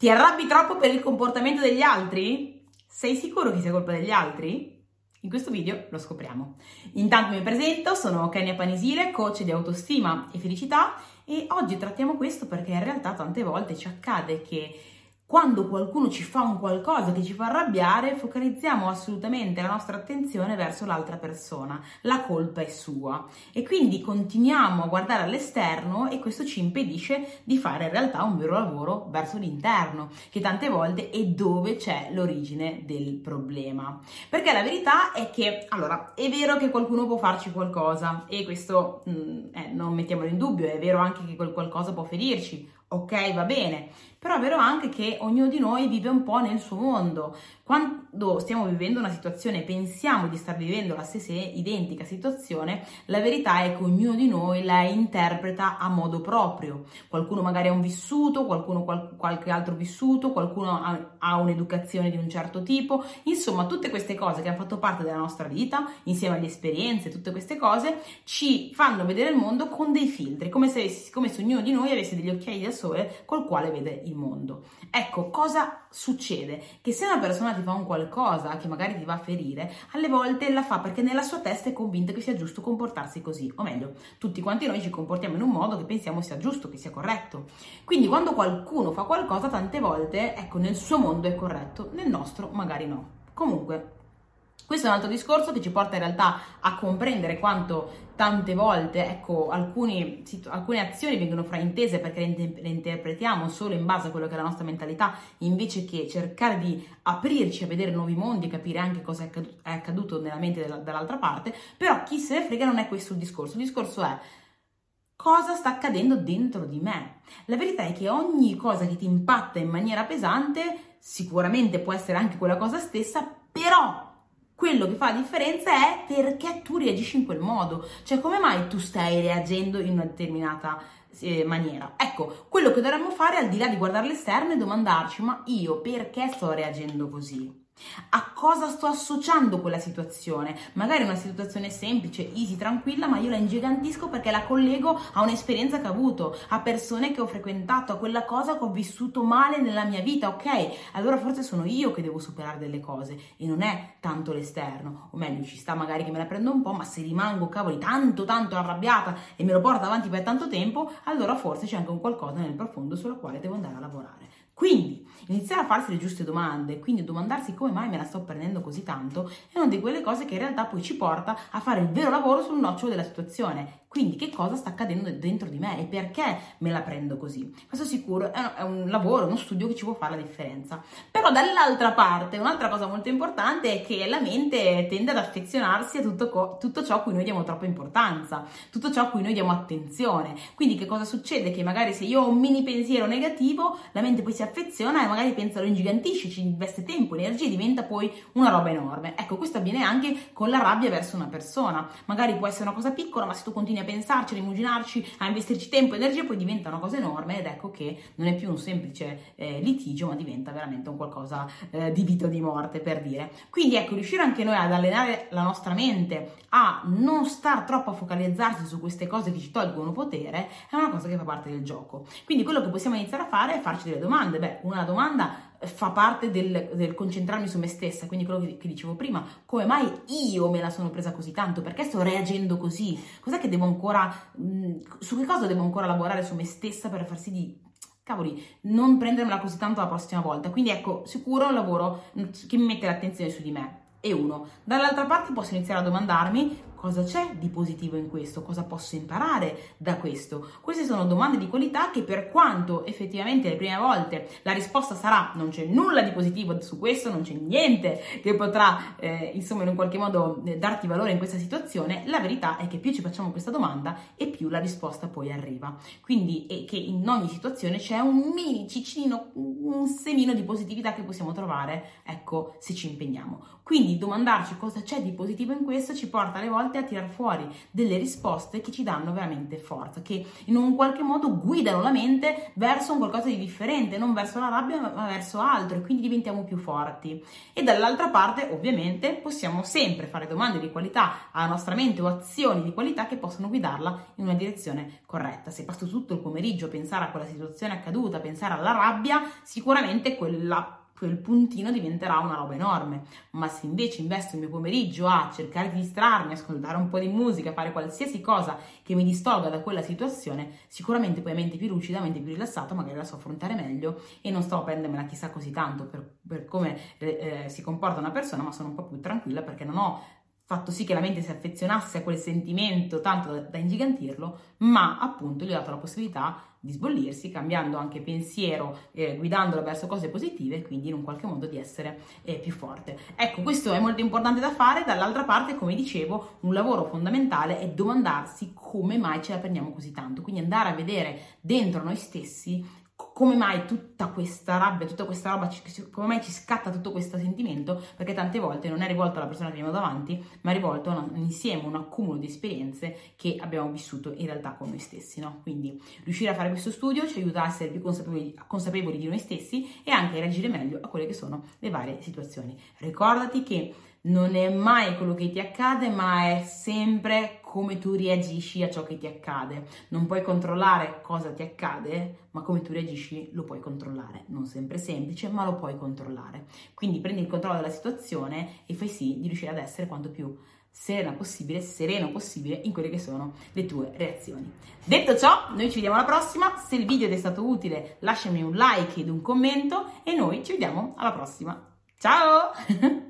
Ti arrabbi troppo per il comportamento degli altri? Sei sicuro che sia colpa degli altri? In questo video lo scopriamo. Intanto mi presento, sono Kenya Panisile, coach di autostima e felicità e oggi trattiamo questo perché in realtà tante volte ci accade che quando qualcuno ci fa un qualcosa che ci fa arrabbiare, focalizziamo assolutamente la nostra attenzione verso l'altra persona. La colpa è sua. E quindi continuiamo a guardare all'esterno e questo ci impedisce di fare in realtà un vero lavoro verso l'interno, che tante volte è dove c'è l'origine del problema. Perché la verità è che, allora, è vero che qualcuno può farci qualcosa e questo mh, mm, eh, non mettiamolo in dubbio, è vero anche che quel qualcosa può ferirci, ok, va bene, però è vero anche che ognuno di noi vive un po' nel suo mondo. Quando stiamo vivendo una situazione e pensiamo di star vivendo la stessa identica situazione, la verità è che ognuno di noi la interpreta a modo proprio. Qualcuno magari ha un vissuto, qualcuno qual- qualche altro vissuto, qualcuno ha, ha un'educazione di un certo tipo, insomma tutte queste cose che hanno fatto parte della nostra vita, insieme alle esperienze, tutte queste cose, ci fanno vedere il mondo con dei filtri, come se, come se ognuno di noi avesse degli occhiali da sole col quale vede il mondo. Ecco, cosa succede? Che se una persona ti fa un qualcosa che magari ti va a ferire, alle volte la fa perché nella sua testa è convinta che sia giusto comportarsi così, o meglio, tutti quanti noi ci comportiamo in un modo che pensiamo sia giusto, che sia corretto. Quindi quando qualcuno fa qualcosa, tante volte, ecco, nel suo mondo è corretto, nel nostro magari no. Comunque, questo è un altro discorso che ci porta in realtà a comprendere quanto tante volte, ecco, alcuni, alcune azioni vengono fraintese perché le, interpretiamo solo in base a quello che è la nostra mentalità, invece che cercare di aprirci a vedere nuovi mondi e capire anche cosa è accaduto, è accaduto nella mente della, dall'altra parte. Però chi se ne frega non è questo il discorso. Il discorso è cosa sta accadendo dentro di me. La verità è che ogni cosa che ti impatta in maniera pesante sicuramente può essere anche quella cosa stessa, però quello che fa la differenza è perché tu reagisci in quel modo, cioè come mai tu stai reagendo in una determinata eh, maniera. Ecco, quello che dovremmo fare al di là di guardare l'esterno è domandarci, ma io perché sto reagendo così? A cosa sto associando quella situazione? Magari una situazione semplice, easy, tranquilla, ma io la ingigantisco perché la collego a un'esperienza che ho avuto, a persone che ho frequentato, a quella cosa che ho vissuto male nella mia vita, ok? Allora forse sono io che devo superare delle cose e non è tanto l'esterno, o meglio, ci sta magari che me la prendo un po', ma se rimango, cavoli, tanto tanto arrabbiata e me lo porto avanti per tanto tempo, allora forse c'è anche un qualcosa nel profondo sulla quale devo andare a lavorare. Quindi iniziare a farsi le giuste domande, quindi domandarsi come mai me la sto prendendo così tanto, è una di quelle cose che in realtà poi ci porta a fare il vero lavoro sul nocciolo della situazione. Quindi che cosa sta accadendo dentro di me e perché me la prendo così? Questo sicuro è un lavoro, uno studio che ci può fare la differenza. Però dall'altra parte, un'altra cosa molto importante è che la mente tende ad affezionarsi a tutto, co- tutto ciò a cui noi diamo troppa importanza, tutto ciò a cui noi diamo attenzione. Quindi che cosa succede? Che magari se io ho un mini pensiero negativo, la mente poi si affeziona e magari pensa lo ingigantisce, ci investe tempo, energia diventa poi una roba enorme. Ecco, questo avviene anche con la rabbia verso una persona. Magari può essere una cosa piccola, ma se tu continui a pensarci, a rimuginarci, a investirci tempo e energia, poi diventa una cosa enorme ed ecco che non è più un semplice eh, litigio, ma diventa veramente un qualcosa eh, di vita o di morte, per dire. Quindi ecco, riuscire anche noi ad allenare la nostra mente a non star troppo a focalizzarsi su queste cose che ci tolgono potere è una cosa che fa parte del gioco. Quindi quello che possiamo iniziare a fare è farci delle domande. Beh, una domanda fa parte del, del, concentrarmi su me stessa, quindi quello che, che, dicevo prima, come mai io me la sono presa così tanto? Perché sto reagendo così? Cos'è che devo ancora, mh, su che cosa devo ancora lavorare su me stessa per far sì di, cavoli, non prendermela così tanto la prossima volta? Quindi ecco, sicuro un lavoro che mi mette l'attenzione su di me. E uno. Dall'altra parte posso iniziare a domandarmi Cosa c'è di positivo in questo? Cosa posso imparare da questo? Queste sono domande di qualità che per quanto effettivamente le prime volte la risposta sarà non c'è nulla di positivo su questo, non c'è niente che potrà eh, insomma in un qualche modo eh, darti valore in questa situazione, la verità è che più ci facciamo questa domanda e più la risposta poi arriva. Quindi è che in ogni situazione c'è un mini ciccino, un semino di positività che possiamo trovare, ecco, se ci impegniamo. Quindi domandarci cosa c'è di positivo in questo ci porta alle volte volte a tirar fuori delle risposte che ci danno veramente forza, che in un qualche modo guidano la mente verso un qualcosa di differente, non verso la rabbia ma verso altro e quindi diventiamo più forti. E dall'altra parte ovviamente possiamo sempre fare domande di qualità alla nostra mente o azioni di qualità che possono guidarla in una direzione corretta. Se passo tutto il pomeriggio a pensare a quella situazione accaduta, a pensare alla rabbia, sicuramente quella quel puntino diventerà una roba enorme. Ma se invece investo il mio pomeriggio a cercare di distrarmi, ascoltare un po' di musica, fare qualsiasi cosa che mi distolga da quella situazione, sicuramente poi mente più lucida, mente più rilassata, magari la so affrontare meglio e non sto a prendermela chissà così tanto per, per come eh, si comporta una persona, ma sono un po' più tranquilla perché non ho fatto sì che la mente si affezionasse a quel sentimento tanto da, da ingigantirlo, ma appunto gli ho dato la possibilità di sbollirsi, cambiando anche pensiero, eh, guidandolo verso cose positive e quindi in un qualche modo di essere eh, più forte. Ecco, questo è molto importante da fare. Dall'altra parte, come dicevo, un lavoro fondamentale è domandarsi come mai ce la prendiamo così tanto. Quindi andare a vedere dentro noi stessi come mai tutta questa rabbia, tutta questa roba, come mai ci scatta tutto questo sentimento? Perché tante volte non è rivolto alla persona che abbiamo davanti, ma è rivolto a un insieme, un accumulo di esperienze che abbiamo vissuto in realtà con noi stessi, no? Quindi riuscire a fare questo studio ci aiuta a essere più consapevoli, consapevoli di noi stessi e anche a reagire meglio a quelle che sono le varie situazioni. Ricordati che non è mai quello che ti accade, ma è sempre come tu reagisci a ciò che ti accade. Non puoi controllare cosa ti accade, ma come tu reagisci lo puoi controllare. Non sempre semplice, ma lo puoi controllare. Quindi prendi il controllo della situazione e fai sì di riuscire ad essere quanto più serena possibile, sereno possibile in quelle che sono le tue reazioni. Detto ciò, noi ci vediamo alla prossima. Se il video ti è stato utile, lasciami un like ed un commento e noi ci vediamo alla prossima. Ciao!